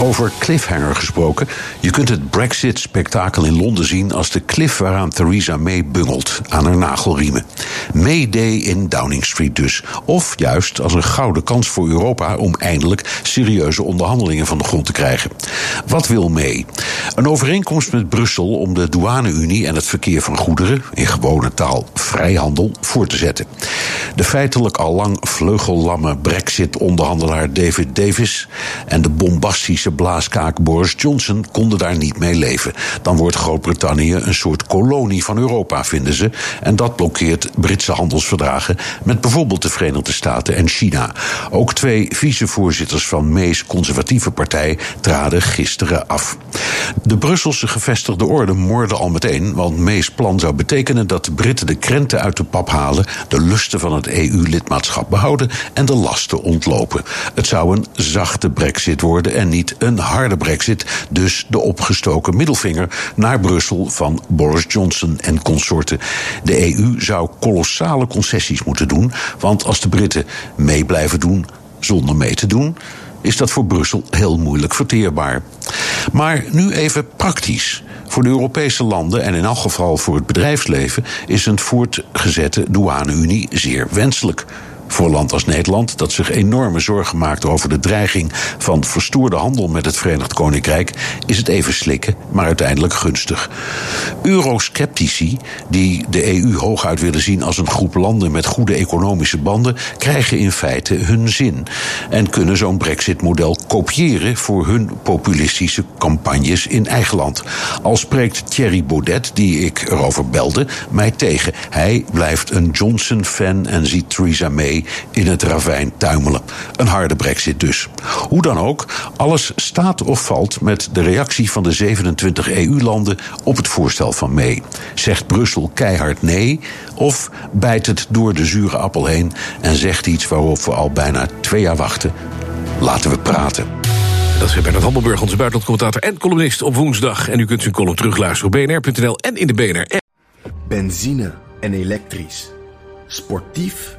Over cliffhanger gesproken. Je kunt het Brexit-spektakel in Londen zien als de cliff waaraan Theresa May bungelt aan haar nagelriemen. May Day in Downing Street dus. Of juist als een gouden kans voor Europa om eindelijk serieuze onderhandelingen van de grond te krijgen. Wat wil May? Een overeenkomst met Brussel om de douane-unie en het verkeer van goederen, in gewone taal vrijhandel, voor te zetten. De feitelijk al lang vleugellamme Brexit-onderhandelaar David Davis en de bombastische blaaskaak Boris Johnson konden daar niet mee leven. Dan wordt Groot-Brittannië een soort kolonie van Europa, vinden ze. En dat blokkeert Handelsverdragen met bijvoorbeeld de Verenigde Staten en China. Ook twee vicevoorzitters van May's conservatieve partij traden gisteren af. De Brusselse gevestigde orde moorde al meteen, want May's plan zou betekenen dat de Britten de krenten uit de pap halen, de lusten van het EU-lidmaatschap behouden en de lasten ontlopen. Het zou een zachte brexit worden en niet een harde brexit. Dus de opgestoken middelvinger naar Brussel van Boris Johnson en consorten. De EU zou kolossale concessies moeten doen, want als de Britten mee blijven doen zonder mee te doen, is dat voor Brussel heel moeilijk verteerbaar. Maar nu even praktisch. Voor de Europese landen en in elk geval voor het bedrijfsleven is een voortgezette douane-unie zeer wenselijk. Voor land als Nederland, dat zich enorme zorgen maakt over de dreiging van verstoorde handel met het Verenigd Koninkrijk, is het even slikken, maar uiteindelijk gunstig. Eurosceptici, die de EU hooguit willen zien als een groep landen met goede economische banden, krijgen in feite hun zin. En kunnen zo'n Brexit-model kopiëren voor hun populistische campagnes in eigen land. Al spreekt Thierry Baudet, die ik erover belde, mij tegen. Hij blijft een Johnson-fan en ziet Theresa May in het ravijn tuimelen. Een harde brexit dus. Hoe dan ook, alles staat of valt met de reactie van de 27 EU-landen op het voorstel van May. Zegt Brussel keihard nee, of bijt het door de zure appel heen en zegt iets waarop we al bijna twee jaar wachten? Laten we praten. Dat is Bernard Hammelburg, onze buitenlandcommentator en columnist op woensdag. En u kunt zijn column terugluisteren op bnr.nl en in de BNR. Benzine en elektrisch. Sportief